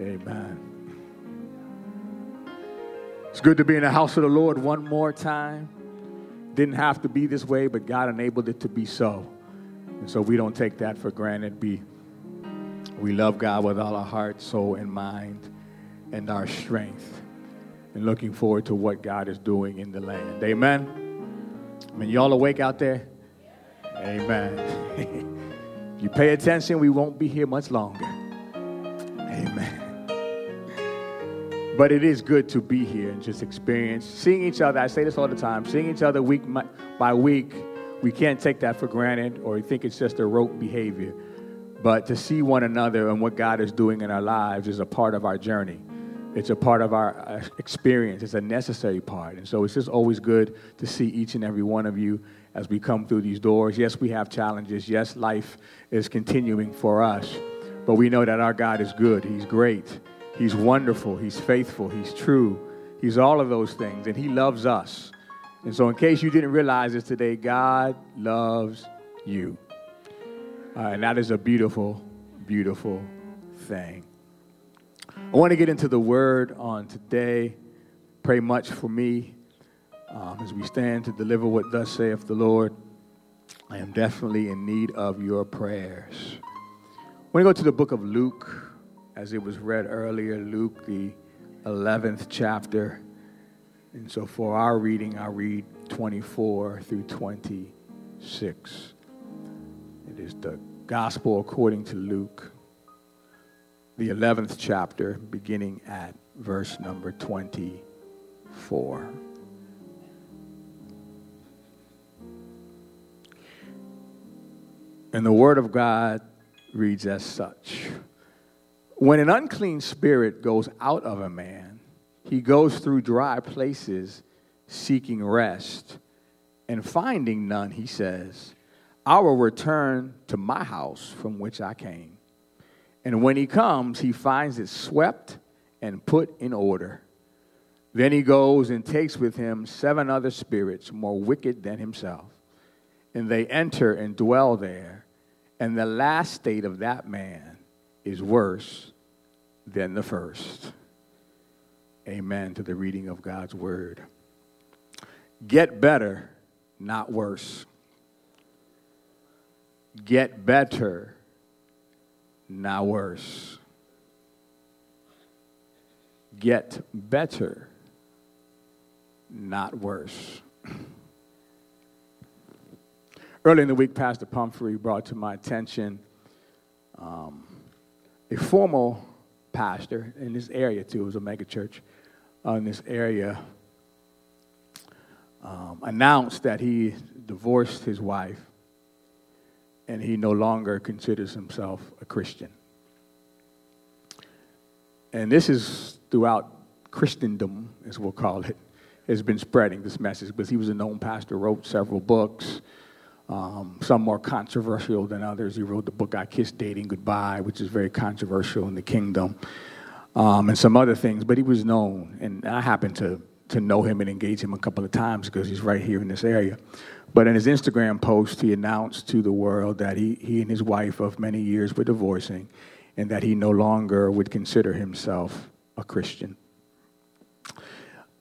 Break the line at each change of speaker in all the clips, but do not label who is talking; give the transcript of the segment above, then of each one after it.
Amen. It's good to be in the house of the Lord one more time. Didn't have to be this way, but God enabled it to be so. And so we don't take that for granted. We, we love God with all our heart, soul, and mind, and our strength. And looking forward to what God is doing in the land. Amen. I mean, y'all awake out there? Amen. if you pay attention, we won't be here much longer. But it is good to be here and just experience seeing each other. I say this all the time seeing each other week by week. We can't take that for granted or think it's just a rote behavior. But to see one another and what God is doing in our lives is a part of our journey. It's a part of our uh, experience. It's a necessary part. And so it's just always good to see each and every one of you as we come through these doors. Yes, we have challenges. Yes, life is continuing for us. But we know that our God is good. He's great. He's wonderful. He's faithful. He's true. He's all of those things. And He loves us. And so, in case you didn't realize this today, God loves you. Uh, and that is a beautiful, beautiful thing. I want to get into the word on today. Pray much for me um, as we stand to deliver what thus saith the Lord, I am definitely in need of your prayers. When we go to the book of Luke, as it was read earlier, Luke, the 11th chapter. And so for our reading, I'll read 24 through 26. It is the gospel according to Luke, the 11th chapter, beginning at verse number 24. And the Word of God reads as such When an unclean spirit goes out of a man, he goes through dry places seeking rest, and finding none, he says, I will return to my house from which I came. And when he comes, he finds it swept and put in order. Then he goes and takes with him seven other spirits more wicked than himself, and they enter and dwell there and the last state of that man is worse than the first. Amen to the reading of God's word. Get better, not worse. Get better, not worse. Get better, not worse. Early in the week, Pastor Pumphrey brought to my attention um, a formal pastor in this area, too. It was a megachurch uh, in this area. Um, announced that he divorced his wife and he no longer considers himself a Christian. And this is throughout Christendom, as we'll call it, has been spreading this message because he was a known pastor, wrote several books. Um, some more controversial than others. He wrote the book I Kissed Dating Goodbye, which is very controversial in the kingdom, um, and some other things. But he was known, and I happened to, to know him and engage him a couple of times because he's right here in this area. But in his Instagram post, he announced to the world that he, he and his wife of many years were divorcing and that he no longer would consider himself a Christian.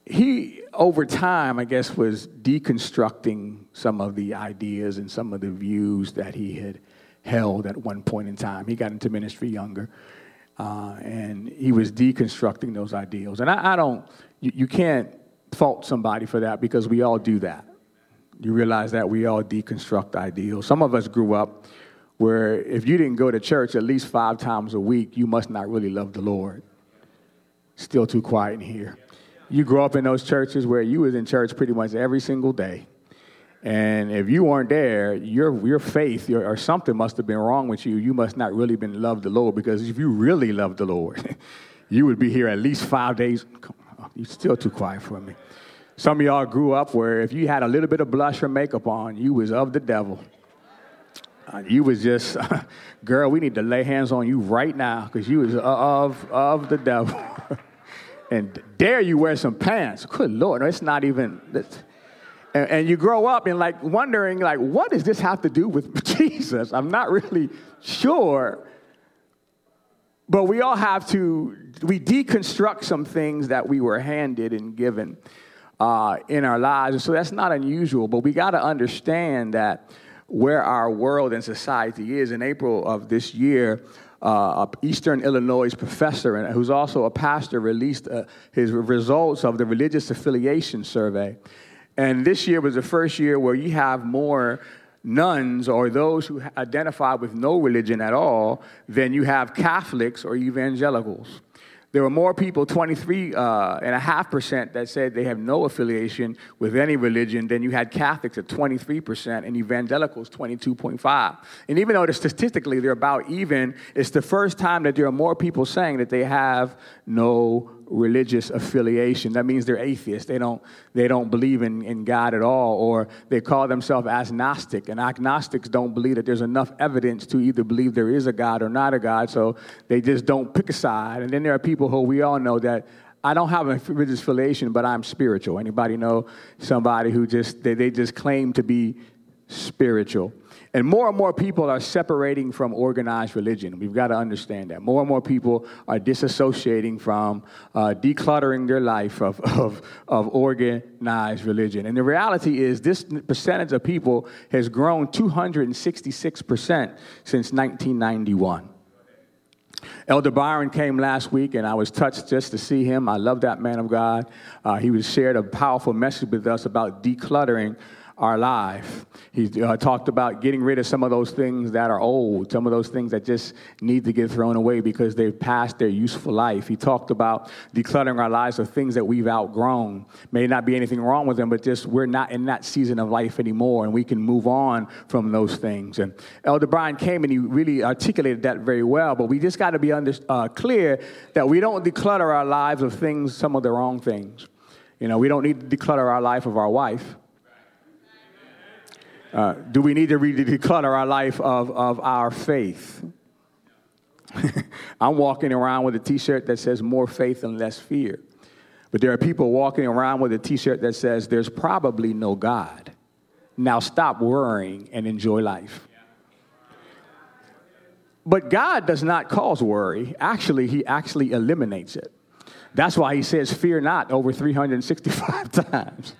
He over time, I guess, was deconstructing some of the ideas and some of the views that he had held at one point in time. He got into ministry younger, uh, and he was deconstructing those ideals. And I, I don't, you, you can't fault somebody for that because we all do that. You realize that we all deconstruct ideals. Some of us grew up where if you didn't go to church at least five times a week, you must not really love the Lord. Still too quiet in here you grew up in those churches where you was in church pretty much every single day. And if you weren't there, your, your faith your, or something must have been wrong with you. You must not really been loved the Lord because if you really loved the Lord, you would be here at least five days. You're still too quiet for me. Some of y'all grew up where if you had a little bit of blush or makeup on, you was of the devil. Uh, you was just, girl, we need to lay hands on you right now because you was of, of the devil. and dare you wear some pants. Good Lord, it's not even. And, and you grow up and like wondering, like, what does this have to do with Jesus? I'm not really sure. but we all have to, we deconstruct some things that we were handed and given uh, in our lives. And so that's not unusual, but we got to understand that where our world and society is. In April of this year, uh, Eastern Illinois professor, and who's also a pastor, released uh, his results of the religious affiliation survey. And this year was the first year where you have more nones or those who identify with no religion at all than you have Catholics or evangelicals. There were more people, 23 uh, and a half percent, that said they have no affiliation with any religion than you had Catholics at 23% and evangelicals 22.5. And even though statistically they're about even, it's the first time that there are more people saying that they have no religious affiliation. That means they're atheists. They don't, they don't believe in, in God at all, or they call themselves agnostic. And agnostics don't believe that there's enough evidence to either believe there is a God or not a God, so they just don't pick a side. And then there are people who we all know that I don't have a religious affiliation, but I'm spiritual. Anybody know somebody who just they, they just claim to be spiritual? And more and more people are separating from organized religion. We've got to understand that. More and more people are disassociating from uh, decluttering their life of, of, of organized religion. And the reality is, this percentage of people has grown 266% since 1991. Elder Byron came last week, and I was touched just to see him. I love that man of God. Uh, he was shared a powerful message with us about decluttering our life. He uh, talked about getting rid of some of those things that are old, some of those things that just need to get thrown away because they've passed their useful life. He talked about decluttering our lives of things that we've outgrown. May not be anything wrong with them, but just we're not in that season of life anymore, and we can move on from those things. And Elder Brian came and he really articulated that very well, but we just got to be under, uh, clear that we don't declutter our lives of things, some of the wrong things. You know, we don't need to declutter our life of our wife. Uh, do we need to really declutter our life of, of our faith? I'm walking around with a t shirt that says more faith and less fear. But there are people walking around with a t shirt that says there's probably no God. Now stop worrying and enjoy life. But God does not cause worry. Actually, He actually eliminates it. That's why He says, Fear not, over 365 times.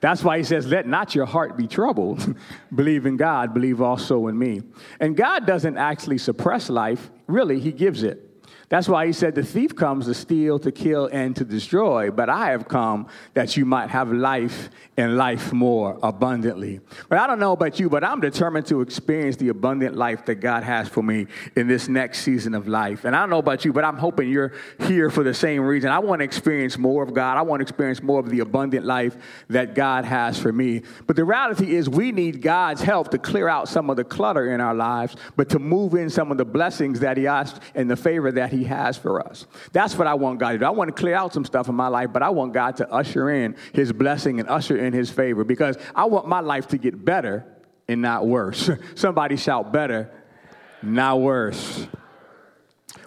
That's why he says, Let not your heart be troubled. believe in God, believe also in me. And God doesn't actually suppress life, really, he gives it. That's why he said, The thief comes to steal, to kill, and to destroy, but I have come that you might have life and life more abundantly. But I don't know about you, but I'm determined to experience the abundant life that God has for me in this next season of life. And I don't know about you, but I'm hoping you're here for the same reason. I want to experience more of God. I want to experience more of the abundant life that God has for me. But the reality is, we need God's help to clear out some of the clutter in our lives, but to move in some of the blessings that He has and the favor that He has for us. That's what I want God to do. I want to clear out some stuff in my life, but I want God to usher in His blessing and usher in His favor because I want my life to get better and not worse. Somebody shout better, not worse.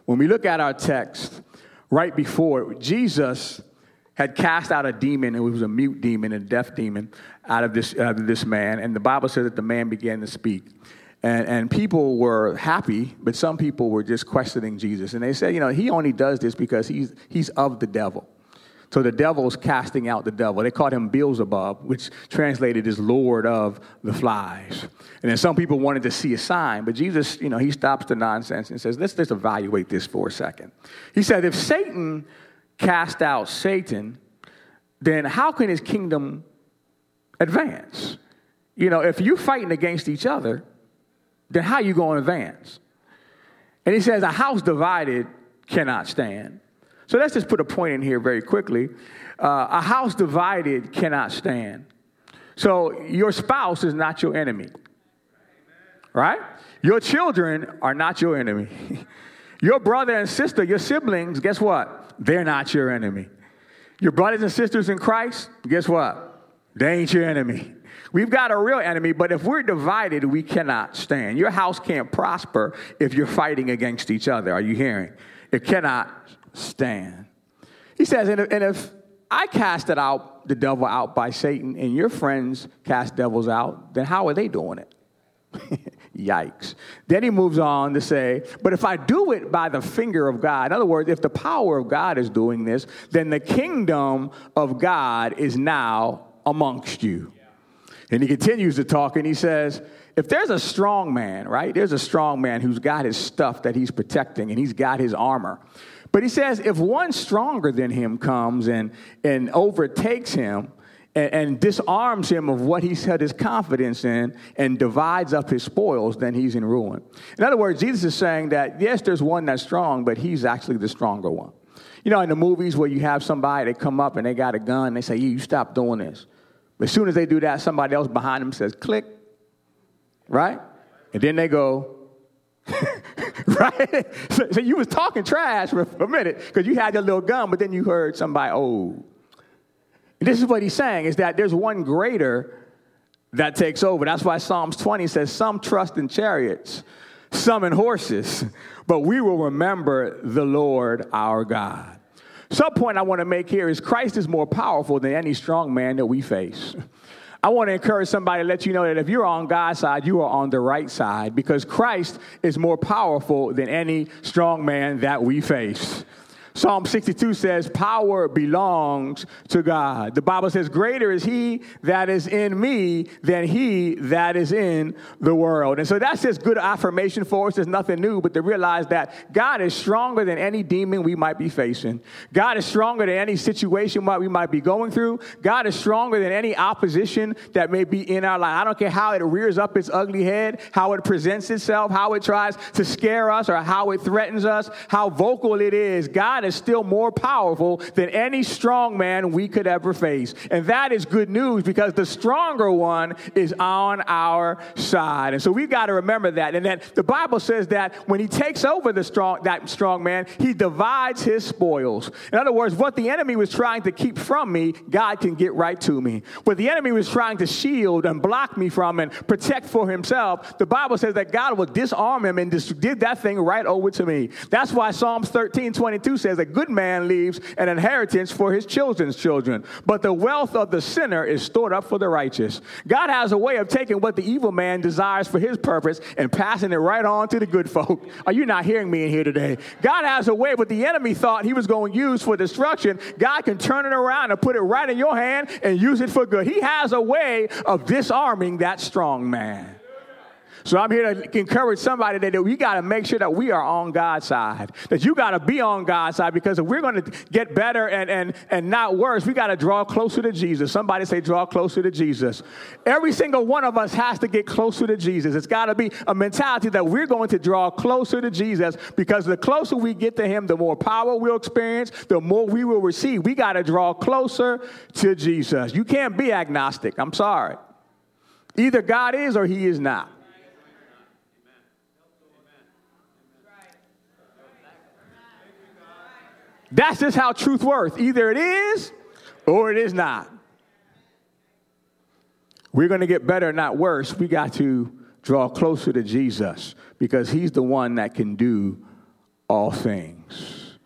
When we look at our text, right before, Jesus had cast out a demon, it was a mute demon, a deaf demon, out of this, out of this man. And the Bible says that the man began to speak. And, and people were happy, but some people were just questioning Jesus. And they said, you know, he only does this because he's, he's of the devil. So the devil's casting out the devil. They called him Beelzebub, which translated is Lord of the Flies. And then some people wanted to see a sign, but Jesus, you know, he stops the nonsense and says, let's just evaluate this for a second. He said, if Satan cast out Satan, then how can his kingdom advance? You know, if you're fighting against each other, then how you going to advance? And he says, a house divided cannot stand. So let's just put a point in here very quickly. Uh, a house divided cannot stand. So your spouse is not your enemy, right? Your children are not your enemy. your brother and sister, your siblings, guess what? They're not your enemy. Your brothers and sisters in Christ, guess what? They ain't your enemy. We've got a real enemy, but if we're divided, we cannot stand. Your house can't prosper if you're fighting against each other. Are you hearing? It cannot stand. He says, and if, and if I casted out the devil out by Satan and your friends cast devils out, then how are they doing it? Yikes. Then he moves on to say, But if I do it by the finger of God, in other words, if the power of God is doing this, then the kingdom of God is now amongst you. And he continues to talk and he says, if there's a strong man, right? There's a strong man who's got his stuff that he's protecting and he's got his armor. But he says, if one stronger than him comes and, and overtakes him, and, and, disarms him of what he's had his confidence in and divides up his spoils, then he's in ruin. In other words, Jesus is saying that, yes, there's one that's strong, but he's actually the stronger one. You know, in the movies where you have somebody, they come up and they got a gun, they say, you, you stop doing this. As soon as they do that, somebody else behind them says, click, right? And then they go, right? So, so, you was talking trash for a minute because you had your little gun, but then you heard somebody, oh, and this is what he's saying is that there's one greater that takes over. That's why Psalms 20 says, Some trust in chariots, some in horses, but we will remember the Lord our God. Some point I want to make here is Christ is more powerful than any strong man that we face. I want to encourage somebody to let you know that if you're on God's side, you are on the right side because Christ is more powerful than any strong man that we face. Psalm 62 says, Power belongs to God. The Bible says, Greater is he that is in me than he that is in the world. And so that's just good affirmation for us. There's nothing new, but to realize that God is stronger than any demon we might be facing. God is stronger than any situation we might be going through. God is stronger than any opposition that may be in our life. I don't care how it rears up its ugly head, how it presents itself, how it tries to scare us, or how it threatens us, how vocal it is. God is still more powerful than any strong man we could ever face. And that is good news because the stronger one is on our side. And so we've got to remember that. And then the Bible says that when he takes over the strong, that strong man, he divides his spoils. In other words, what the enemy was trying to keep from me, God can get right to me. What the enemy was trying to shield and block me from and protect for himself, the Bible says that God will disarm him and just that thing right over to me. That's why Psalms 13, 22 says that good man leaves an inheritance for his children's children, but the wealth of the sinner is stored up for the righteous. God has a way of taking what the evil man desires for his purpose and passing it right on to the good folk. Are you not hearing me in here today? God has a way, what the enemy thought he was going to use for destruction, God can turn it around and put it right in your hand and use it for good. He has a way of disarming that strong man. So I'm here to encourage somebody that we got to make sure that we are on God's side. That you got to be on God's side because if we're going to get better and, and, and not worse, we got to draw closer to Jesus. Somebody say, draw closer to Jesus. Every single one of us has to get closer to Jesus. It's got to be a mentality that we're going to draw closer to Jesus because the closer we get to Him, the more power we'll experience, the more we will receive. We got to draw closer to Jesus. You can't be agnostic. I'm sorry. Either God is or He is not. That's just how truth works. Either it is or it is not. We're going to get better, not worse. We got to draw closer to Jesus because he's the one that can do all things.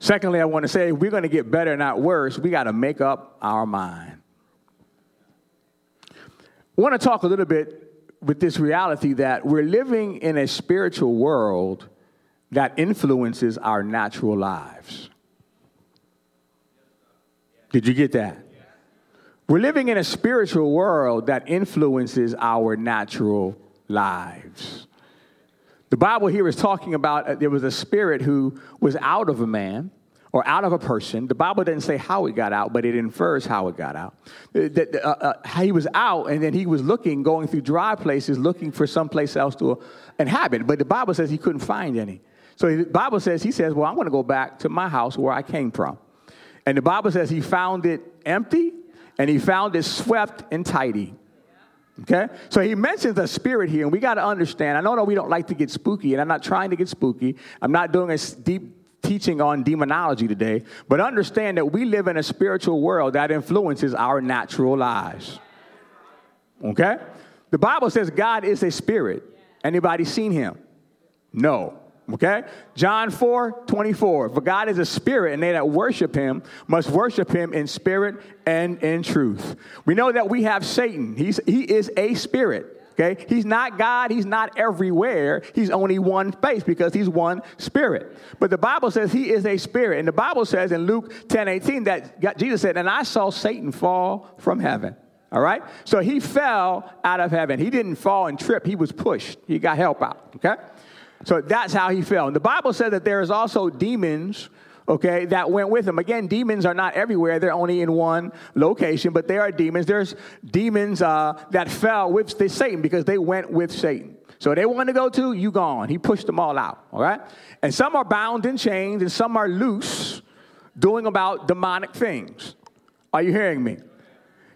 Secondly, I want to say we're going to get better, not worse. We got to make up our mind. I want to talk a little bit with this reality that we're living in a spiritual world that influences our natural lives. Did you get that? We're living in a spiritual world that influences our natural lives. The Bible here is talking about uh, there was a spirit who was out of a man or out of a person. The Bible doesn't say how it got out, but it infers how it got out. Uh, uh, uh, he was out, and then he was looking, going through dry places, looking for some place else to inhabit. But the Bible says he couldn't find any. So the Bible says, he says, well, I'm going to go back to my house where I came from. And the Bible says he found it empty and he found it swept and tidy. Okay? So he mentions a spirit here, and we got to understand. I know that we don't like to get spooky, and I'm not trying to get spooky. I'm not doing a deep teaching on demonology today, but understand that we live in a spiritual world that influences our natural lives. Okay? The Bible says God is a spirit. Anybody seen him? No. Okay? John 4 24. For God is a spirit, and they that worship him must worship him in spirit and in truth. We know that we have Satan. He's, he is a spirit. Okay? He's not God. He's not everywhere. He's only one space because he's one spirit. But the Bible says he is a spirit. And the Bible says in Luke 10 18 that Jesus said, And I saw Satan fall from heaven. All right? So he fell out of heaven. He didn't fall and trip, he was pushed. He got help out. Okay? So that's how he fell. And the Bible said that there is also demons okay, that went with him. Again, demons are not everywhere, they're only in one location, but there are demons. There's demons uh, that fell with Satan because they went with Satan. So they wanted to go to, you gone. He pushed them all out, all right? And some are bound in chains, and some are loose, doing about demonic things. Are you hearing me?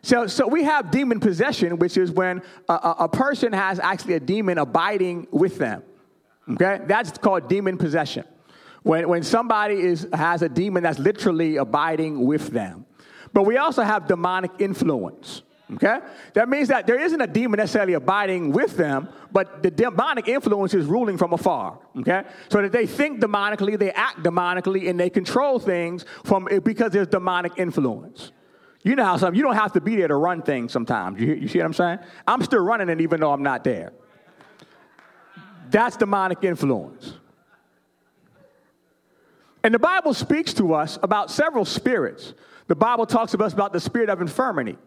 So, so we have demon possession, which is when a, a person has actually a demon abiding with them. Okay? That's called demon possession. When, when somebody is, has a demon that's literally abiding with them. But we also have demonic influence. Okay? That means that there isn't a demon necessarily abiding with them, but the demonic influence is ruling from afar. Okay? So that they think demonically, they act demonically, and they control things from because there's demonic influence. You know how some you don't have to be there to run things sometimes. You, you see what I'm saying? I'm still running it even though I'm not there. That's demonic influence. And the Bible speaks to us about several spirits. The Bible talks to us about the spirit of infirmity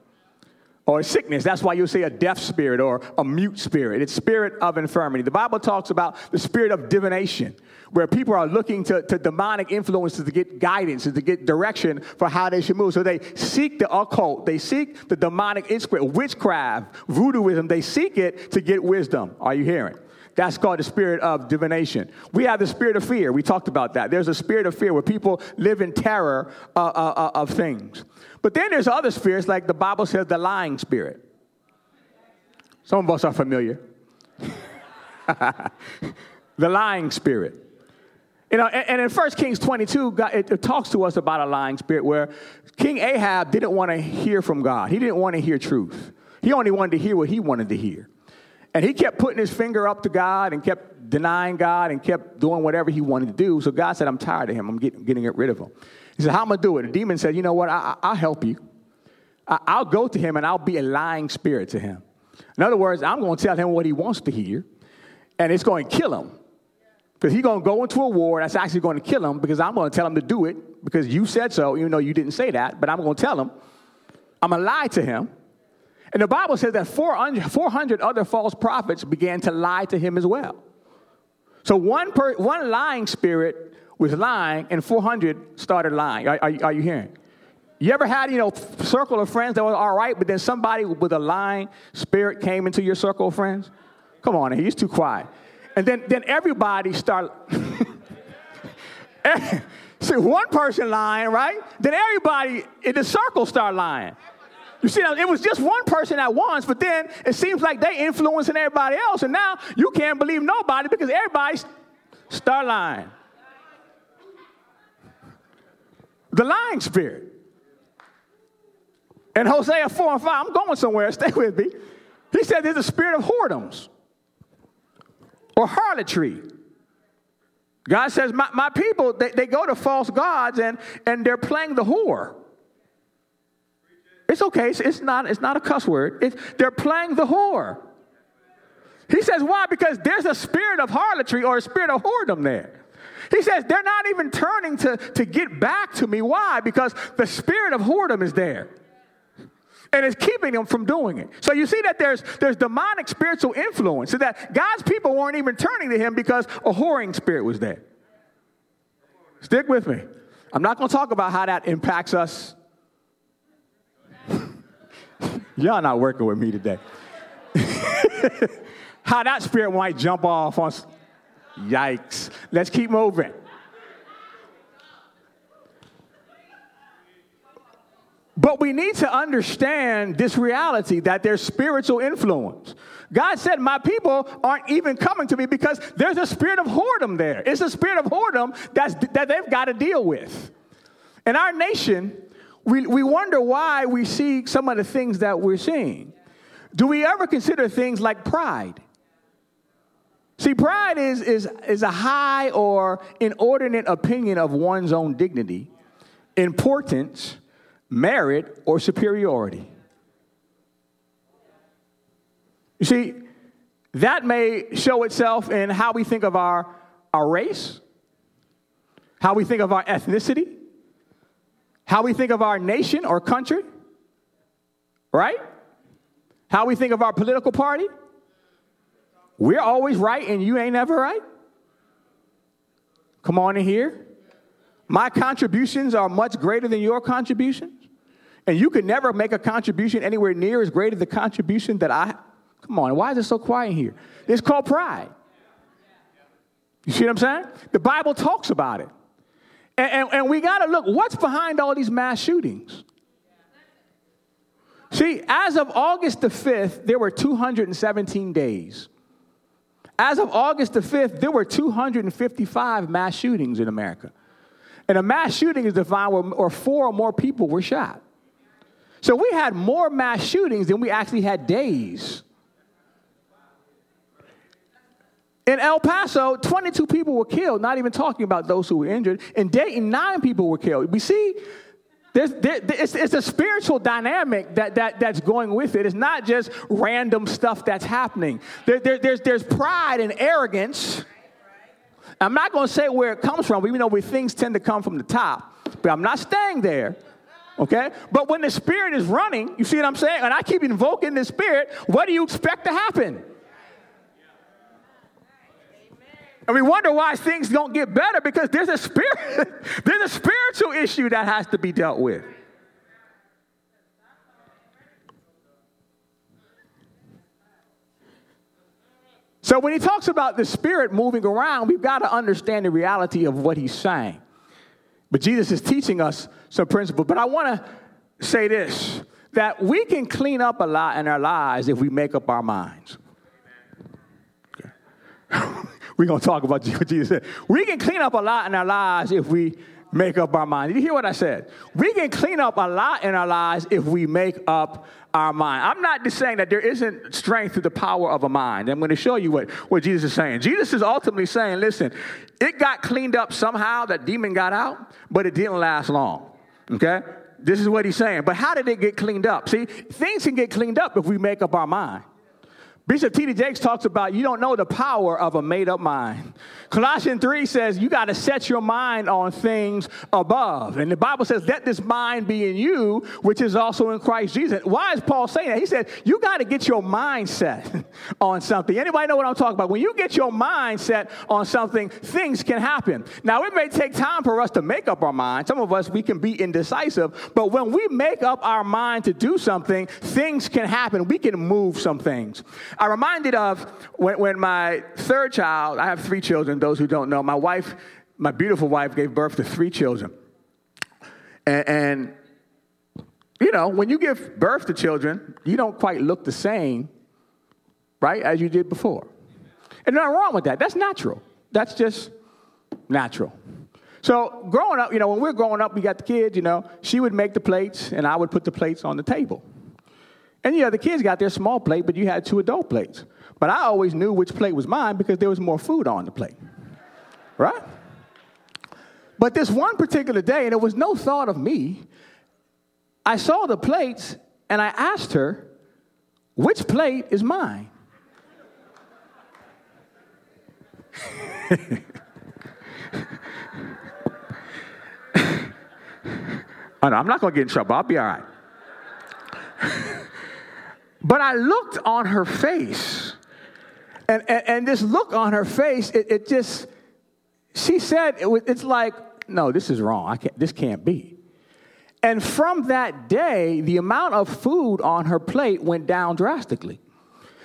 or sickness. That's why you'll say a deaf spirit or a mute spirit. It's spirit of infirmity. The Bible talks about the spirit of divination, where people are looking to, to demonic influences to get guidance and to get direction for how they should move. So they seek the occult, they seek the demonic spirit, witchcraft, voodooism. They seek it to get wisdom. Are you hearing? That's called the spirit of divination. We have the spirit of fear. We talked about that. There's a spirit of fear where people live in terror uh, uh, uh of things. But then there's other spirits, like the Bible says, the lying spirit. Some of us are familiar. the lying spirit. You know, and, in 1 Kings 22, God, it, it talks to us about a lying spirit where King Ahab didn't want to hear from God. He didn't want to hear truth. He only wanted to hear what he wanted to hear. And he kept putting his finger up to God and kept denying God and kept doing whatever he wanted to do. So God said, I'm tired of him. I'm getting, getting rid of him. He said, How am I going to do it? The demon said, You know what? I, will help you. I, will go to him and I'll be a lying spirit to him. In other words, I'm going to tell him what he wants to hear, and it's going to kill him. Because he's going to go into a war that's actually going to kill him because I'm going to tell him to do it because you said so, even though you didn't say that, but I'm going to tell him. I'm going to lie to him. And the Bible says that 400 other false prophets began to lie to him as well. So one, per, one lying spirit was lying, and 400 started lying. Are, are, are you hearing? You ever had, you know, circle of friends that were all right, but then somebody with a lying spirit came into your circle of friends? Come on, he's too quiet. And then, then everybody start. See, one person lying, right? Then everybody in the circle start lying. You see, it was just one person at once, but then it seems like they influencing everybody else, and now you can't believe nobody because everybody's start lying. The lying spirit. And Hosea 4 and 5, I'm going somewhere, stay with me. He said there's a spirit of whoredoms or harlotry. God says, My, my people, they, they go to false gods and, and they're playing the whore. It's okay. It's, not, it's not a cuss word. It's, they're playing the whore. He says, why? Because there's a spirit of harlotry or a spirit of whoredom there. He says, they're not even turning to, to get back to me. Why? Because the spirit of whoredom is there. And it's keeping them from doing it. So you see that there's, there's demonic spiritual influence. So that God's people weren't even turning to him because a whoring spirit was there. Stick with me. I'm not going to talk about how that impacts us Y'all not working with me today. How that spirit might jump off on. Yikes. Let's keep moving. But we need to understand this reality that there's spiritual influence. God said, My people aren't even coming to me because there's a spirit of whoredom there. It's a spirit of whoredom that's, that they've got to deal with. In our nation, we, we wonder why we see some of the things that we're seeing. Do we ever consider things like pride? See, pride is, is, is a high or inordinate opinion of one's own dignity, importance, merit, or superiority. You see, That may show itself in how we think of our, our race, how we think of our ethnicity, how we think of our nation or country, right? How we think of our political party. We're always right and you ain't ever right. Come on in here. My contributions are much greater than your contributions. And you can never make a contribution anywhere near as great as the contribution that I. Come on, why is it so quiet here? It's called pride. You see what I'm saying? The Bible talks about it. And, and, and we got to look what's behind all these mass shootings? See, as of August the 5th, there were 217 days. As of August the 5th, there were 255 mass shootings in America. And a mass shooting is defined where four or more people were shot. So we had more mass shootings than we actually had days. In El Paso, 22 people were killed, not even talking about those who were injured. In Dayton, nine people were killed. We see there's, there, it's, it's, a spiritual dynamic that, that, that's going with it. It's not just random stuff that's happening. There, there, there's, there's pride and arrogance. I'm not going to say where it comes from, even though we, things tend to come from the top, but I'm not staying there. Okay? But when the spirit is running, you see what I'm saying? And I keep invoking the spirit, what do you expect to happen? And we wonder why things don't get better because there's a spirit, there's a spiritual issue that has to be dealt with. So when he talks about the spirit moving around, we've got to understand the reality of what he's saying. But Jesus is teaching us some principles. But I want to say this that we can clean up a lot in our lives if we make up our minds. Okay. We're going to talk about what Jesus said. We can clean up a lot in our lives if we make up our mind. Did you hear what I said? We can clean up a lot in our lives if we make up our mind. I'm not just saying that there isn't strength through the power of a mind. I'm going to show you what, what Jesus is saying. Jesus is ultimately saying, listen, it got cleaned up somehow, that demon got out, but it didn't last long. Okay? This is what he's saying. But how did it get cleaned up? See, things can get cleaned up if we make up our mind. Bishop T.D. Jakes talks about you don't know the power of a made up mind. Colossians 3 says you got to set your mind on things above. And the Bible says, let this mind be in you, which is also in Christ Jesus. Why is Paul saying that? He said, you got to get your mind set on something. Anybody know what I'm talking about? When you get your mind set on something, things can happen. Now, it may take time for us to make up our mind. Some of us, we can be indecisive. But when we make up our mind to do something, things can happen. We can move some things. I'm reminded of when, when my third child, I have three children, those who don't know, my wife, my beautiful wife, gave birth to three children. And, and, you know, when you give birth to children, you don't quite look the same, right, as you did before. And nothing wrong with that. That's natural. That's just natural. So growing up, you know, when we we're growing up, we got the kids, you know, she would make the plates and I would put the plates on the table. And yeah, the kids got their small plate, but you had two adult plates. But I always knew which plate was mine because there was more food on the plate. Right? But this one particular day, and it was no thought of me, I saw the plates and I asked her, which plate is mine? Oh, I know, I'm not going to get in trouble. I'll be all right. but I looked on her face, and, and, and this look on her face, it, it just, she said, it was, it's like, no, this is wrong. I can't, this can't be. And from that day, the amount of food on her plate went down drastically.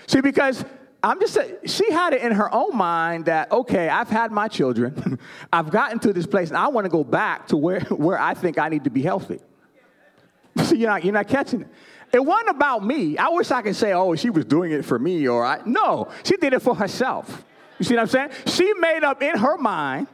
See, because I'm just saying, she had it in her own mind that, okay, I've had my children, I've gotten to this place, and I want to go back to where, where I think I need to be healthy. See, you're not, you're not catching it. It wasn't about me. I wish I could say, oh, she was doing it for me, or I. No, she did it for herself. You see what I'm saying? She made up in her mind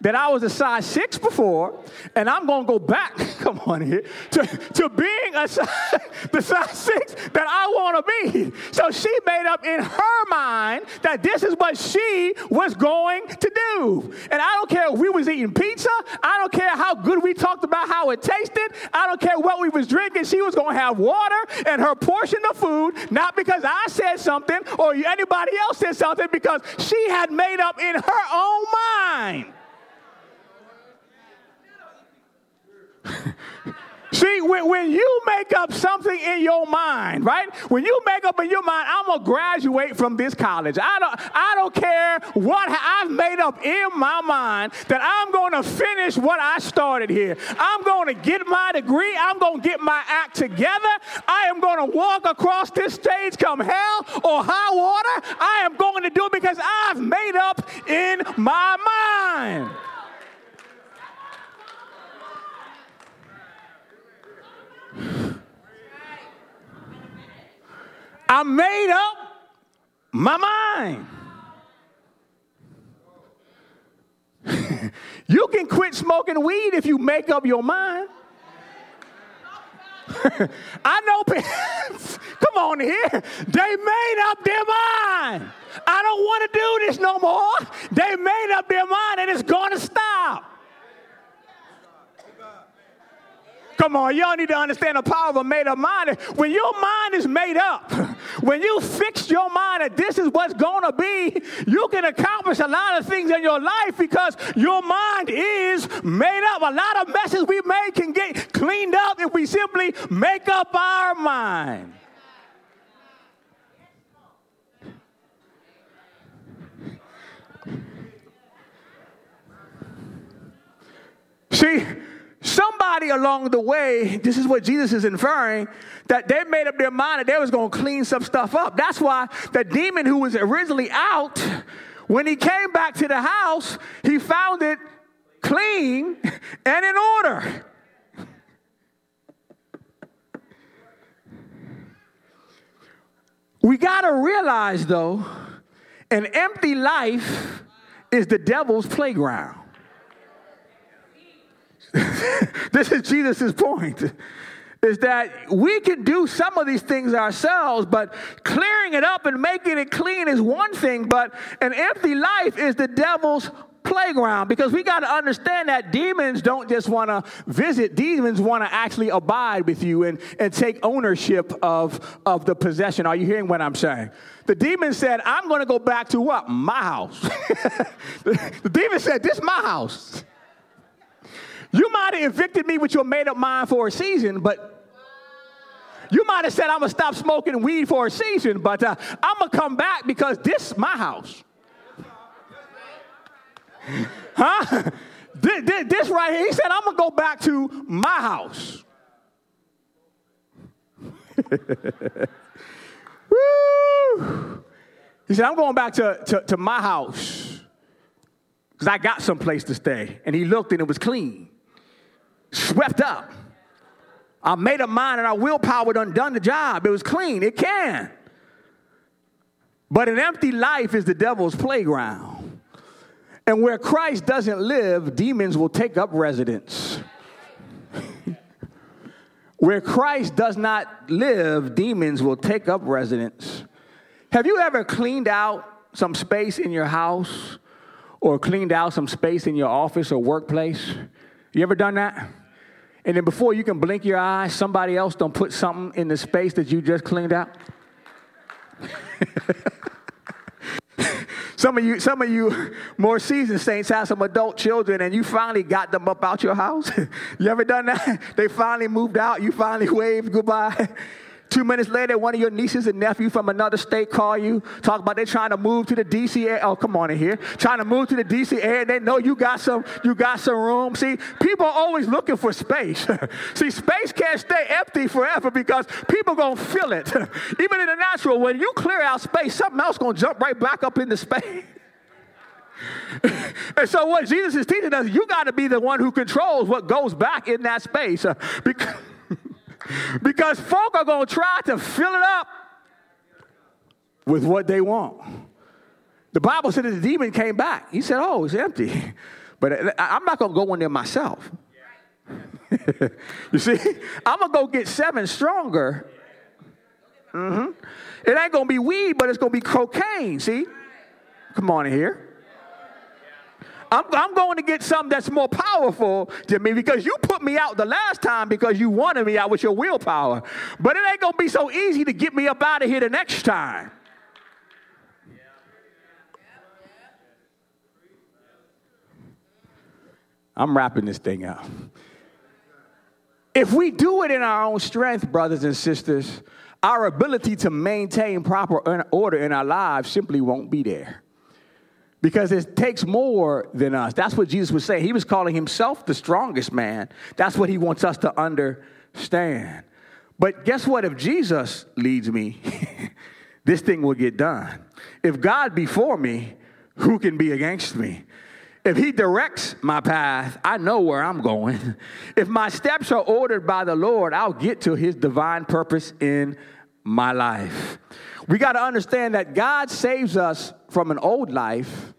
that I was a size six before, and I'm to go back, come on here, to, to being a size, the size six that I want to be. So she made up in her mind that this is what she was going to do. And I don't care if we was eating pizza. I don't care how good we talked about how it tasted. I don't care what we was drinking. She was to have water and her portion of food, not because I said something or anybody else said something, because she had made up in her own mind. See, when, when you make up something in your mind, right? When you make up in your mind, I'm gonna graduate from this college. I don't, I don't care what I've made up in my mind that I'm gonna finish what I started here. I'm gonna get my degree. I'm gonna get my act together. I am gonna walk across this stage, come hell or high water. I am going to do it because I've made up in my mind. I made up my mind. you can quit smoking weed if you make up your mind. I know come on here. They made up their mind. I don't want to do this no more. They made up their mind and it's going to stop. Come on, y'all need to understand the power of a made up mind. When your mind is made up, when you fix your mind that this is what's going to be, you can accomplish a lot of things in your life because your mind is made up. A lot of messes we make can get cleaned up if we simply make up our mind. See, somebody along the way, this is what Jesus is inferring, that they made up their mind that they was going to clean some stuff up. That's why the demon who was originally out, when he came back to the house, he found it clean and in order. We got to realize, though, an empty life is the devil's playground. this is Jesus' point. Is that we can do some of these things ourselves, but clearing it up and making it clean is one thing, but an empty life is the devil's playground because we got to understand that demons don't just want to visit demons want to actually abide with you and, and take ownership of, of the possession. Are you hearing what i'm saying? The demon said i'm going to go back to what? My house. The, demon said this is my house you might have evicted me with your made up mind for a season, but you might have said, I'm going to stop smoking weed for a season, but uh, I'm going to come back because this is my house. huh? This, this, right here, he said, I'm going to go back to my house. Woo! He said, I'm going back to, to, to my house because I got some place to stay. And he looked and it was clean swept up. I made a mind and our willpower done done the job. It was clean. It can. But an empty life is the devil's playground. And where Christ doesn't live, demons will take up residence. where Christ does not live, demons will take up residence. Have you ever cleaned out some space in your house or cleaned out some space in your office or workplace? You ever done that? And then before you can blink your eyes, somebody else don't put something in the space that you just cleaned out. some of you, some of you more seasoned saints have some adult children, and you finally got them up out your house. you ever done that? They finally moved out. You finally waved goodbye. Two minutes later, one of your nieces and nephew from another state call you, talk about they're trying to move to the DC area. Oh, come on in here. Trying to move to the DC area. They know you got some, you got some room. See, people are always looking for space. See, space can't stay empty forever because people gonna fill it. Even in the natural, when you clear out space, something else gonna jump right back up into space. and so what Jesus is teaching us, you got to be the one who controls what goes back in that space. Uh, because because folk are going to try to fill it up with what they want. The Bible said that the demon came back. He said, Oh, it's empty. But I'm not going to go in there myself. you see, I'm going to go get seven stronger. Mm-hmm. It ain't going to be weed, but it's going to be cocaine. See? Come on in here. I'm, I'm going to get something that's more powerful than me because you put me out the last time because you wanted me out with your willpower. But it ain't going to be so easy to get me up out of here the next time. I'm wrapping this thing up. If we do it in our own strength, brothers and sisters, our ability to maintain proper order in our lives simply won't be there. Because it takes more than us. That's what Jesus was saying. He was calling himself the strongest man. That's what he wants us to understand. But guess what? If Jesus leads me, this thing will get done. If God be for me, who can be against me? If he directs my path, I know where I'm going. If my steps are ordered by the Lord, I'll get to his divine purpose in my life. We got to understand that God saves us from an old life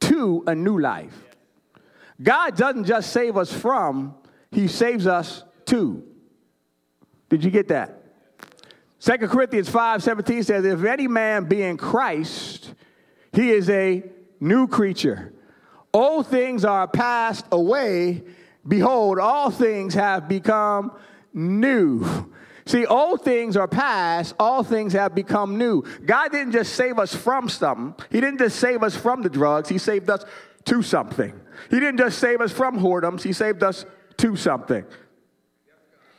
to a new life. God doesn't just save us from, he saves us to. Did you get that? 2 Corinthians 5 17 says, If any man be in Christ, he is a new creature. Old things are passed away. Behold, all things have become new. See, old things are past, all things have become new. God didn't just save us from something, He didn't just save us from the drugs, He saved us to something. He didn't just save us from whoredoms, He saved us to something.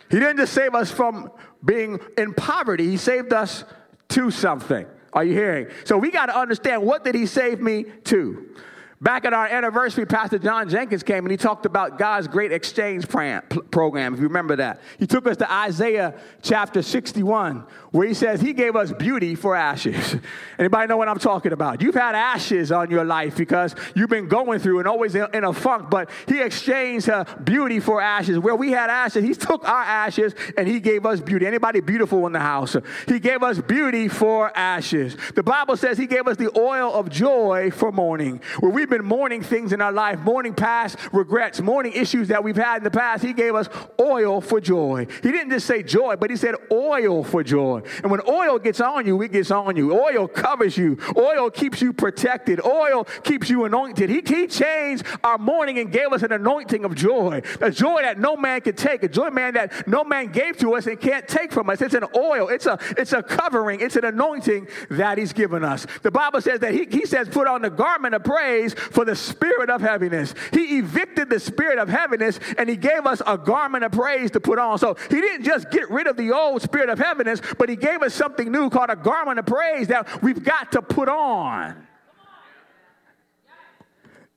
He didn't just save us from being in poverty, He saved us to something. Are you hearing? So we got to understand what did He save me to? Back at our anniversary, Pastor John Jenkins came and he talked about God's great exchange program, if you remember that. He took us to Isaiah chapter 61, where he says he gave us beauty for ashes. Anybody know what I'm talking about? You've had ashes on your life because you've been going through and always in a funk, but he exchanged uh, beauty for ashes. Where we had ashes, he took our ashes and he gave us beauty. Anybody beautiful in the house? He gave us beauty for ashes. The Bible says he gave us the oil of joy for mourning. Where we we've been mourning things in our life, mourning past regrets, mourning issues that we've had in the past, He gave us oil for joy. He didn't just say joy, but He said oil for joy. And when oil gets on you, it gets on you. Oil covers you, oil keeps you protected, oil keeps you anointed. He, he changed our mourning and gave us an anointing of joy, a joy that no man could take, a joy, man, that no man gave to us and can't take from us. It's an oil, it's a, it's a covering, it's an anointing that He's given us. The Bible says that He, he says, put on the garment of praise for the spirit of heaviness. He evicted the spirit of heaviness and he gave us a garment of praise to put on. So he didn't just get rid of the old spirit of heaviness, but he gave us something new called a garment of praise that we've got to put on.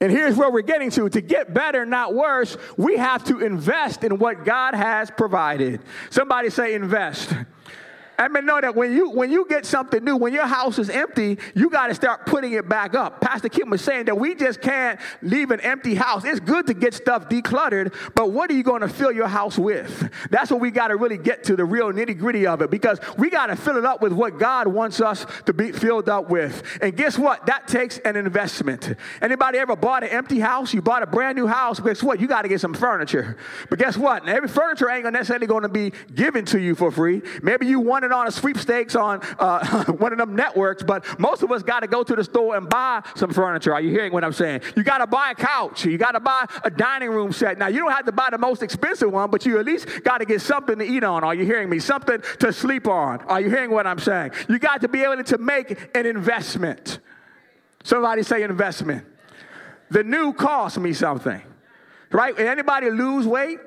And here's where we're getting to. To get better, not worse, we have to invest in what God has provided. Somebody say, invest. I mean, know that when you when you get something new, when your house is empty, you got to start putting it back up. Pastor Kim was saying that we just can't leave an empty house. It's good to get stuff decluttered, but what are you going to fill your house with? That's what we got to really get to the real nitty gritty of it, because we got to fill it up with what God wants us to be filled up with. And guess what? That takes an investment. Anybody ever bought an empty house? You bought a brand new house. Guess what? You got to get some furniture. But guess what? Every furniture ain't necessarily going to be given to you for free. Maybe you wanted it on a sweepstakes on uh, one of them networks, but most of us got to go to the store and buy some furniture. Are you hearing what I'm saying? You got to buy a couch. You got to buy a dining room set. Now, you don't have to buy the most expensive one, but you at least got to get something to eat on. Are you hearing me? Something to sleep on. Are you hearing what I'm saying? You got to be able to make an investment. Somebody say investment. The new cost me something. Right? Anybody lose weight?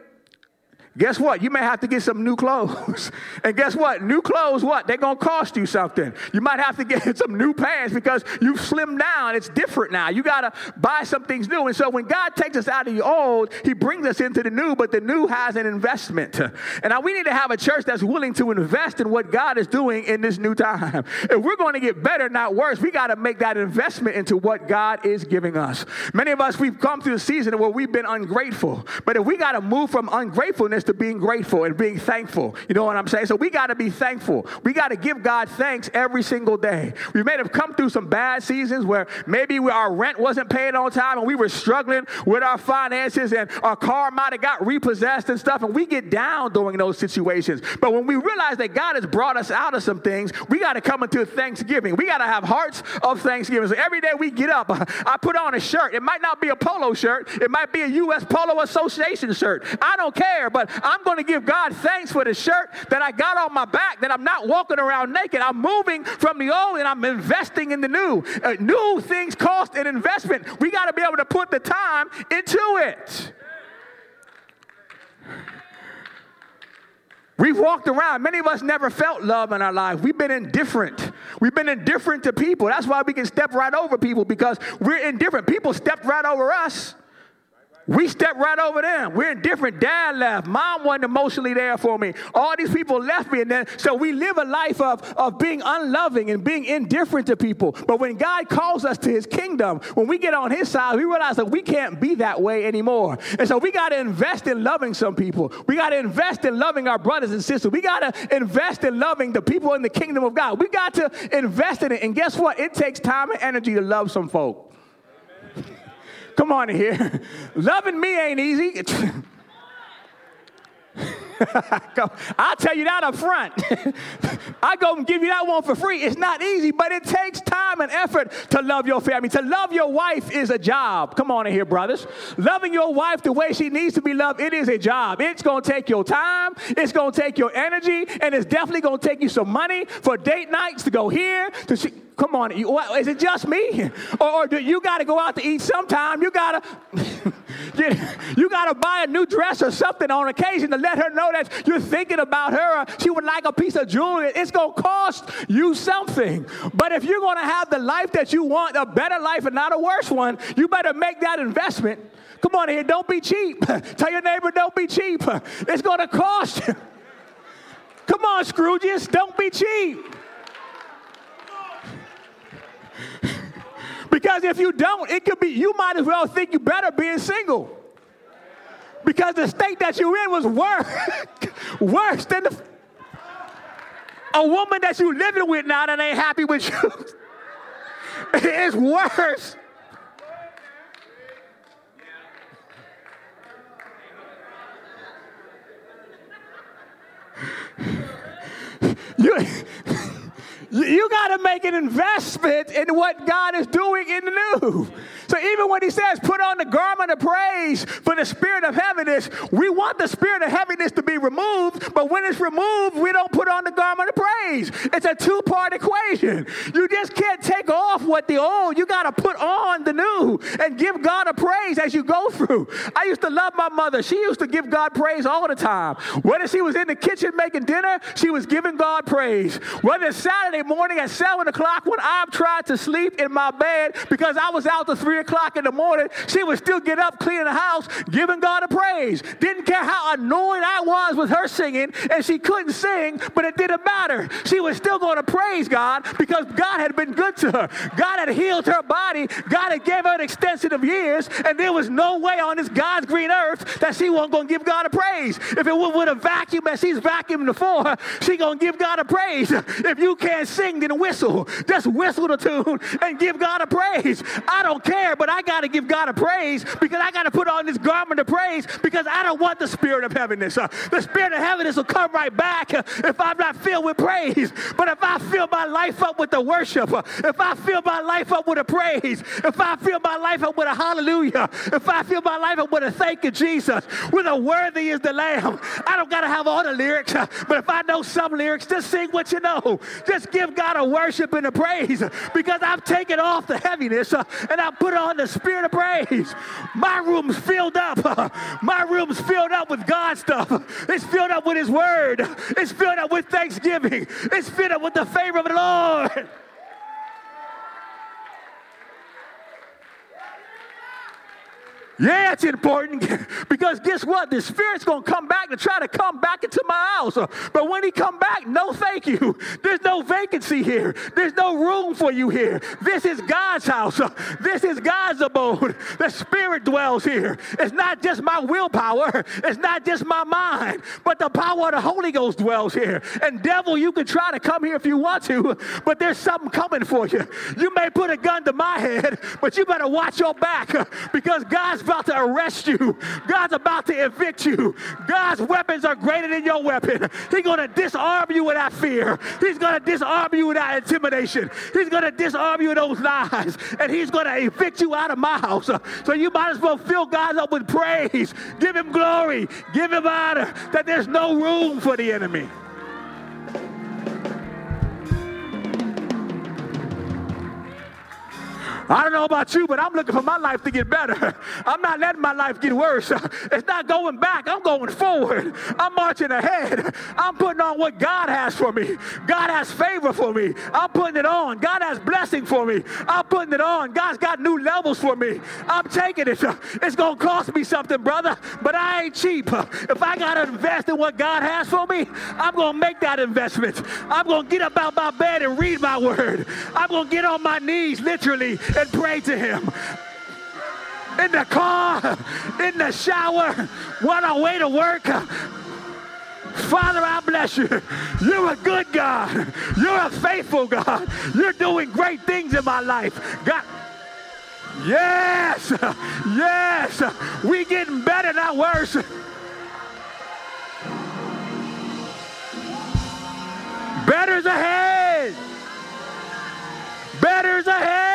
Guess what? You may have to get some new clothes. and guess what? New clothes, what? They're going to cost you something. You might have to get some new pants because you've slimmed down. It's different now. You got to buy some things new. And so when God takes us out of the old, He brings us into the new, but the new has an investment. And now we need to have a church that's willing to invest in what God is doing in this new time. If we're going to get better, not worse, we got to make that investment into what God is giving us. Many of us, we've come through a season where we've been ungrateful. But if we got to move from ungratefulness experience to being grateful and being thankful. You know what I'm saying? So we got to be thankful. We got to give God thanks every single day. We may have come through some bad seasons where maybe our rent wasn't paid on time and we were struggling with our finances and our car might have got repossessed and stuff, and we get down during those situations. But when we realize that God has brought us out of some things, we got to come into Thanksgiving. We got to have hearts of Thanksgiving. So every day we get up, I put on a shirt. It might not be a polo shirt, it might be a U.S. Polo Association shirt. I don't care, but I'm going to give God thanks for the shirt that I got on my back, that I'm not walking around naked. I'm moving from the old and I'm investing in the new. Uh, new things cost an investment. We got to be able to put the time into it. We've walked around. Many of us never felt love in our lives. We've been indifferent. We've been indifferent to people. That's why we can step right over people because we're indifferent. People stepped right over us. We stepped right over them. We're indifferent. Dad left. Mom wasn't emotionally there for me. All these people left me. And then, so we live a life of, of being unloving and being indifferent to people. But when God calls us to his kingdom, when we get on his side, we realize that we can't be that way anymore. And so we got to invest in loving some people. We got to invest in loving our brothers and sisters. We got to invest in loving the people in the kingdom of God. We got to invest in it. And guess what? It takes time and energy to love some folk. Come on in here. Loving me ain't easy. I'll tell you that up front. I go and give you that one for free. It's not easy, but it takes time and effort to love your family. To love your wife is a job. Come on in here, brothers. Loving your wife the way she needs to be loved, it is a job. It's going to take your time, it's going to take your energy, and it's definitely going to take you some money for date nights to go here. To she, come on, you, is it just me? Or, or do you got to go out to eat sometime? You got to. you got to buy a new dress or something on occasion to let her know that you're thinking about her. She would like a piece of jewelry. It's going to cost you something. But if you're going to have the life that you want, a better life and not a worse one, you better make that investment. Come on here, don't be cheap. Tell your neighbor, don't be cheap. It's going to cost you. Come on, Scrooges, don't be cheap. Because if you don't, it could be, you might as well think you better being single. Because the state that you're in was worse, worse than the, a woman that you're living with now that ain't happy with you. it's worse. you, you got to make an investment in what God is doing in the new. Even when he says, put on the garment of praise for the spirit of heaviness, we want the spirit of heaviness to be removed, but when it's removed, we don't put on the garment of praise. It's a two part equation. You just can't take off what the old, you got to put on the new and give God a praise as you go through. I used to love my mother. She used to give God praise all the time. Whether she was in the kitchen making dinner, she was giving God praise. Whether it's Saturday morning at 7 o'clock when I'm trying to sleep in my bed because I was out to 3 o'clock in the morning, she would still get up, clean the house, giving God a praise. Didn't care how annoyed I was with her singing, and she couldn't sing, but it didn't matter. She was still going to praise God because God had been good to her. God had healed her body. God had gave her an extension of years, and there was no way on this God's green earth that she wasn't going to give God a praise. If it was with a vacuum as she's vacuuming the floor, she going to give God a praise. If you can't sing, then whistle. Just whistle the tune and give God a praise. I don't care, but I got to give God a praise because I got to put on this garment of praise because I don't want the spirit of heaviness. Uh, the spirit of heaviness will come right back uh, if I'm not filled with praise. But if I fill my life up with the worship, uh, if I fill my life up with a praise, if I fill my life up with a hallelujah, if I fill my life up with a thank you, Jesus, with a worthy is the Lamb, I don't got to have all the lyrics, but if I know some lyrics, just sing what you know. Just give God a worship and a praise because I've taken off the heaviness and I put on the spirit of praise. My room's filled up. My room's filled up with God stuff. It's filled up with His Word. It's filled up with thanksgiving. It's filled up with the favor of the Lord. Yeah, it's important because guess what? The spirit's gonna come back to try to come back into my house. But when he come back, no thank you. There's no vacancy here. There's no room for you here. This is God's house. This is God's abode. The spirit dwells here. It's not just my willpower. It's not just my mind, but the power of the Holy Ghost dwells here. And devil, you can try to come here if you want to, but there's something coming for you. You may put a gun to my head, but you better watch your back because God's about to arrest you. God's about to evict you. God's weapons are greater than your weapon. He's going to disarm you without fear. He's going to disarm you without intimidation. He's going to disarm you with those lies. And he's going to evict you out of my house. So you might as well fill God up with praise. Give him glory. Give him honor. That there's no room for the enemy. I don't know about you, but I'm looking for my life to get better. I'm not letting my life get worse. It's not going back. I'm going forward. I'm marching ahead. I'm putting on what God has for me. God has favor for me. I'm putting it on. God has blessing for me. I'm putting it on. God's got new levels for me. I'm taking it. It's going to cost me something, brother, but I ain't cheap. If I got to invest in what God has for me, I'm going to make that investment. I'm going to get up out my bed and read my word. I'm going to get on my knees, literally, and pray to Him. In the car, in the shower, on our way to work. Father, I bless you. You're a good God. You're a faithful God. You're doing great things in my life. God. Yes, yes, we getting better, not worse. Better's ahead. Better's ahead.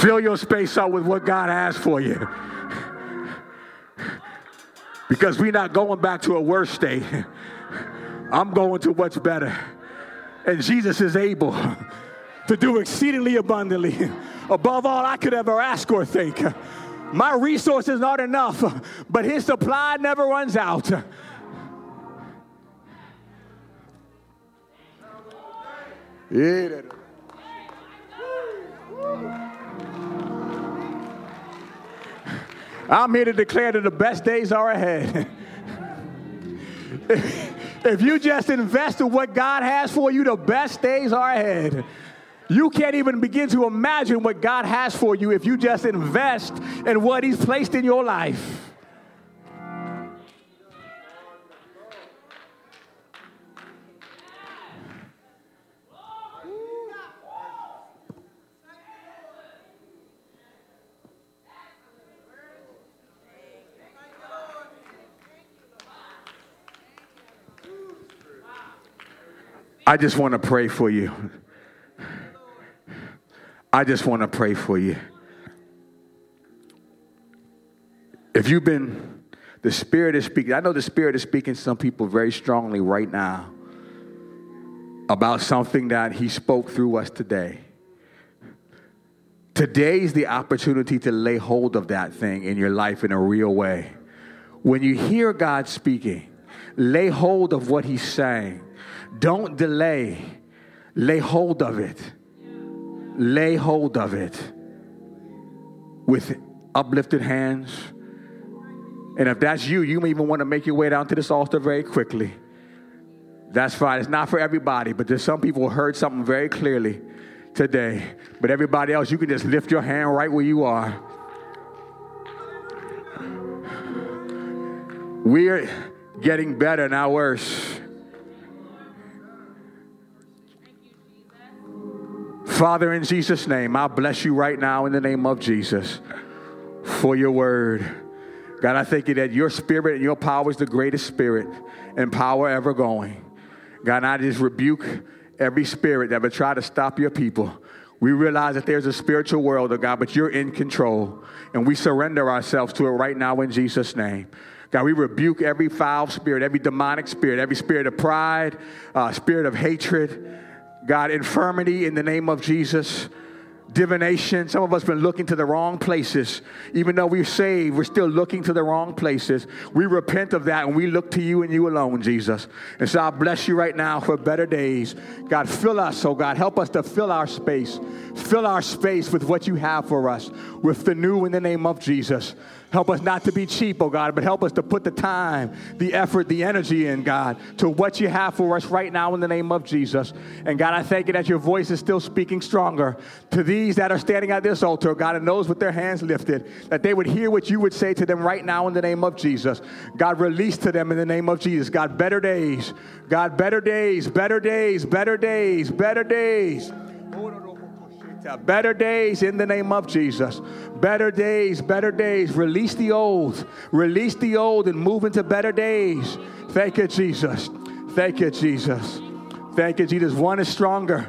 Fill your space up with what God has for you. Because we're not going back to a worse state. I'm going to what's better. And Jesus is able to do exceedingly abundantly above all I could ever ask or think. My resources aren't enough, but His supply never runs out. Yeah. I'm here to declare that the best days are ahead. if you just invest in what God has for you, the best days are ahead. You can't even begin to imagine what God has for you if you just invest in what He's placed in your life. I just want to pray for you. I just want to pray for you. If you've been, the Spirit is speaking. I know the Spirit is speaking to some people very strongly right now about something that He spoke through us today. Today is the opportunity to lay hold of that thing in your life in a real way. When you hear God speaking, lay hold of what He's saying don't delay. Lay hold of it. Lay hold of it with uplifted hands. And if that's you, you may even want to make your way down to this altar very quickly. That's fine. It's not for everybody, but there's some people who heard something very clearly today. But everybody else, you can just lift your hand right where you are. We're getting better, not worse. Father, in Jesus' name, I bless you right now in the name of Jesus for your word. God, I thank you that your spirit and your power is the greatest spirit and power ever going. God, I just rebuke every spirit that would try to stop your people. We realize that there's a spiritual world, oh God, but you're in control. And we surrender ourselves to it right now in Jesus' name. God, we rebuke every foul spirit, every demonic spirit, every spirit of pride, uh, spirit of hatred, God, infirmity in the name of Jesus. divination. Some of us been looking to the wrong places. Even though we're saved, we're still looking to the wrong places. We repent of that and we look to you and you alone, Jesus. And so I bless you right now for better days. God, fill us, oh God. Help us to fill our space. Fill our space with what you have for us, with the new in the name of Jesus. Help us not to be cheap, oh God, but help us to put the time, the effort, the energy in, God, to what you have for us right now in the name of Jesus. And God, I thank you that your voice is still speaking stronger to these that are standing at this altar, God, and those with their hands lifted, that they would hear what you would say to them right now in the name of Jesus. God, release to them in the name of Jesus. God, better days. God, better days, better days, better days, better days. Better days in the name of Jesus. Better days, better days. Release the old. Release the old and move into better days. Thank you, Jesus. Thank you, Jesus. Thank you, Jesus. One is stronger.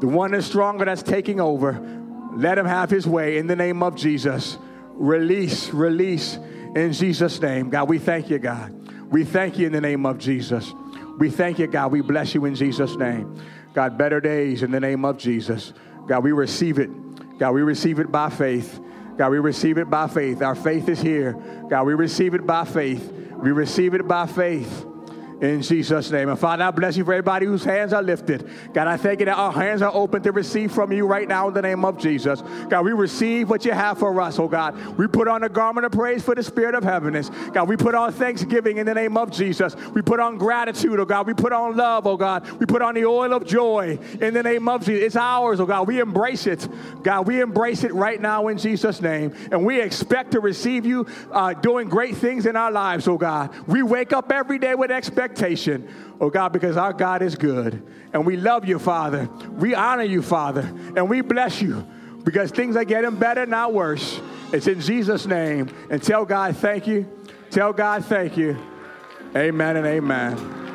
The one is stronger that's taking over. Let him have his way in the name of Jesus. Release, release in Jesus' name. God, we thank you, God. We thank you in the name of Jesus. We thank you, God. We bless you in Jesus' name. God, better days in the name of Jesus. God, we receive it. God, we receive it by faith. God, we receive it by faith. Our faith is here. God, we receive it by faith. We receive it by faith in Jesus' name. And Father, I bless you for everybody whose hands are lifted. God, I thank you that our hands are open to receive from you right now in the name of Jesus. God, we receive what you have for us, oh God. We put on a garment of praise for the spirit of heaviness. God, we put on thanksgiving in the name of Jesus. We put on gratitude, oh God. We put on love, oh God. We put on the oil of joy in the name of Jesus. It's ours, oh God. We embrace it. God, we embrace it right now in Jesus' name. And we expect to receive you uh, doing great things in our lives, oh God. We wake up every day with expectation expectation, oh God, because our God is good. And we love you, Father. We honor you, Father. And we bless you because things are getting better, not worse. It's in Jesus' name. And tell God thank you. Tell God thank you. Amen and amen.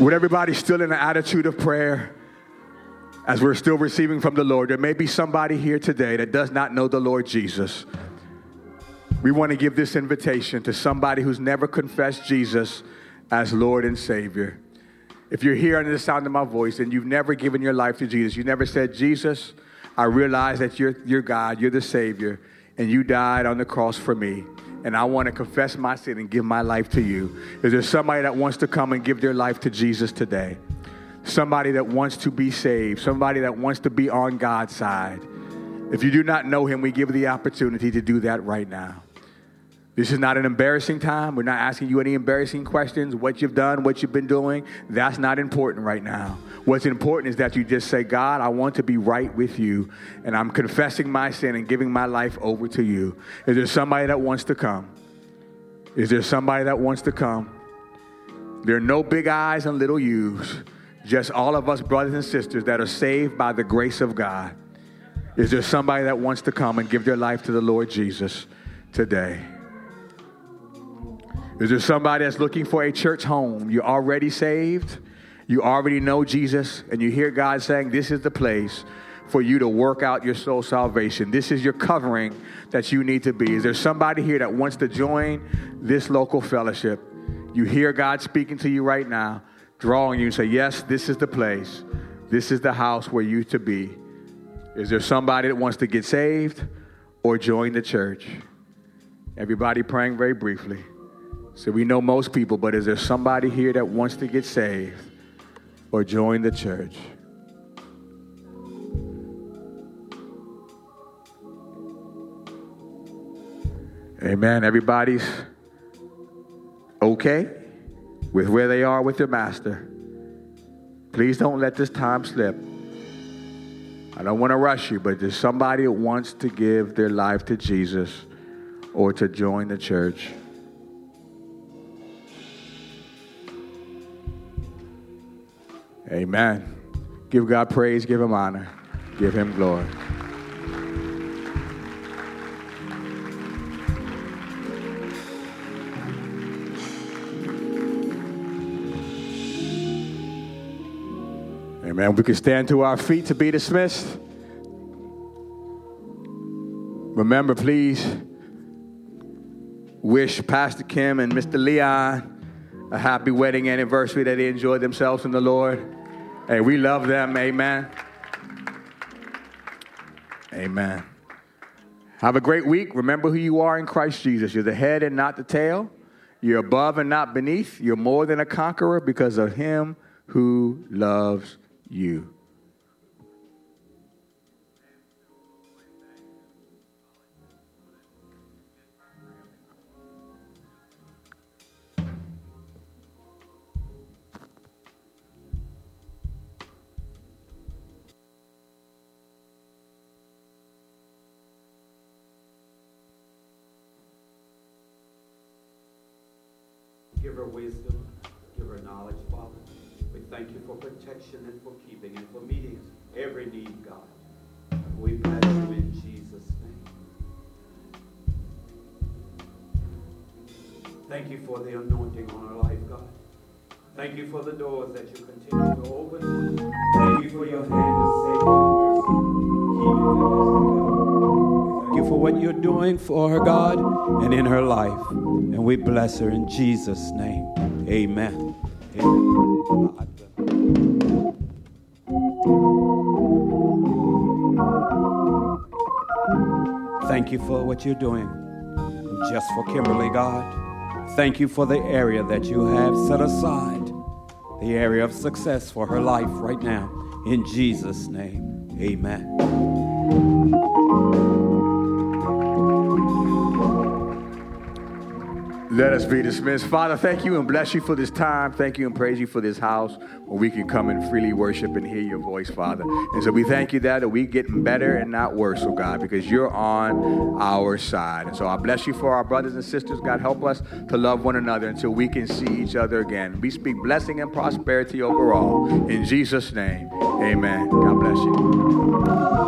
Would everybody still in an attitude of prayer as we're still receiving from the Lord? There may be somebody here today that does not know the Lord Jesus. We want to give this invitation to somebody who's never confessed Jesus as Lord and Savior. If you're here under the sound of my voice and you've never given your life to Jesus, you never said, Jesus, I realize that you're, you're God, you're the Savior, and you died on the cross for me and I want to confess my sin and give my life to you. Is there somebody that wants to come and give their life to Jesus today? Somebody that wants to be saved, somebody that wants to be on God's side. If you do not know him, we give the opportunity to do that right now. This is not an embarrassing time. We're not asking you any embarrassing questions, what you've done, what you've been doing. That's not important right now. What's important is that you just say, God, I want to be right with you, and I'm confessing my sin and giving my life over to you. Is there somebody that wants to come? Is there somebody that wants to come? There are no big eyes and little U's, just all of us brothers and sisters that are saved by the grace of God. Is there somebody that wants to come and give their life to the Lord Jesus today? Is there somebody that's looking for a church home? You're already saved, you already know Jesus, and you hear God saying, This is the place for you to work out your soul salvation. This is your covering that you need to be. Is there somebody here that wants to join this local fellowship? You hear God speaking to you right now, drawing you and say, Yes, this is the place. This is the house where you to be. Is there somebody that wants to get saved or join the church? Everybody praying very briefly. So we know most people, but is there somebody here that wants to get saved or join the church? Amen. Everybody's okay with where they are with their master. Please don't let this time slip. I don't want to rush you, but there's somebody that wants to give their life to Jesus or to join the church. Amen. Give God praise, give him honor, give him glory. Amen. We can stand to our feet to be dismissed. Remember, please wish Pastor Kim and Mr. Leon a happy wedding anniversary that they enjoyed themselves in the Lord. Hey, we love them. Amen. Amen. Have a great week. Remember who you are in Christ Jesus. You're the head and not the tail. You're above and not beneath. You're more than a conqueror because of him who loves you.
Every need, God. We bless you in Jesus' name. Thank you for the anointing on our life, God. Thank you for the doors that you continue to open. Thank you for your hand of safety Thank you for what you're doing for her, God, and in her life. And we bless her in Jesus' name. Amen. Amen. Thank you for what you're doing just for Kimberly, God. Thank you for the area that you have set aside, the area of success for her life right now. In Jesus' name, amen.
Let us be dismissed. Father, thank you and bless you for this time. Thank you and praise you for this house where we can come and freely worship and hear your voice, Father. And so we thank you that, we getting better and not worse, oh God, because you're on our side. And so I bless you for our brothers and sisters. God, help us to love one another until we can see each other again. We speak blessing and prosperity overall. In Jesus' name, amen. God bless you.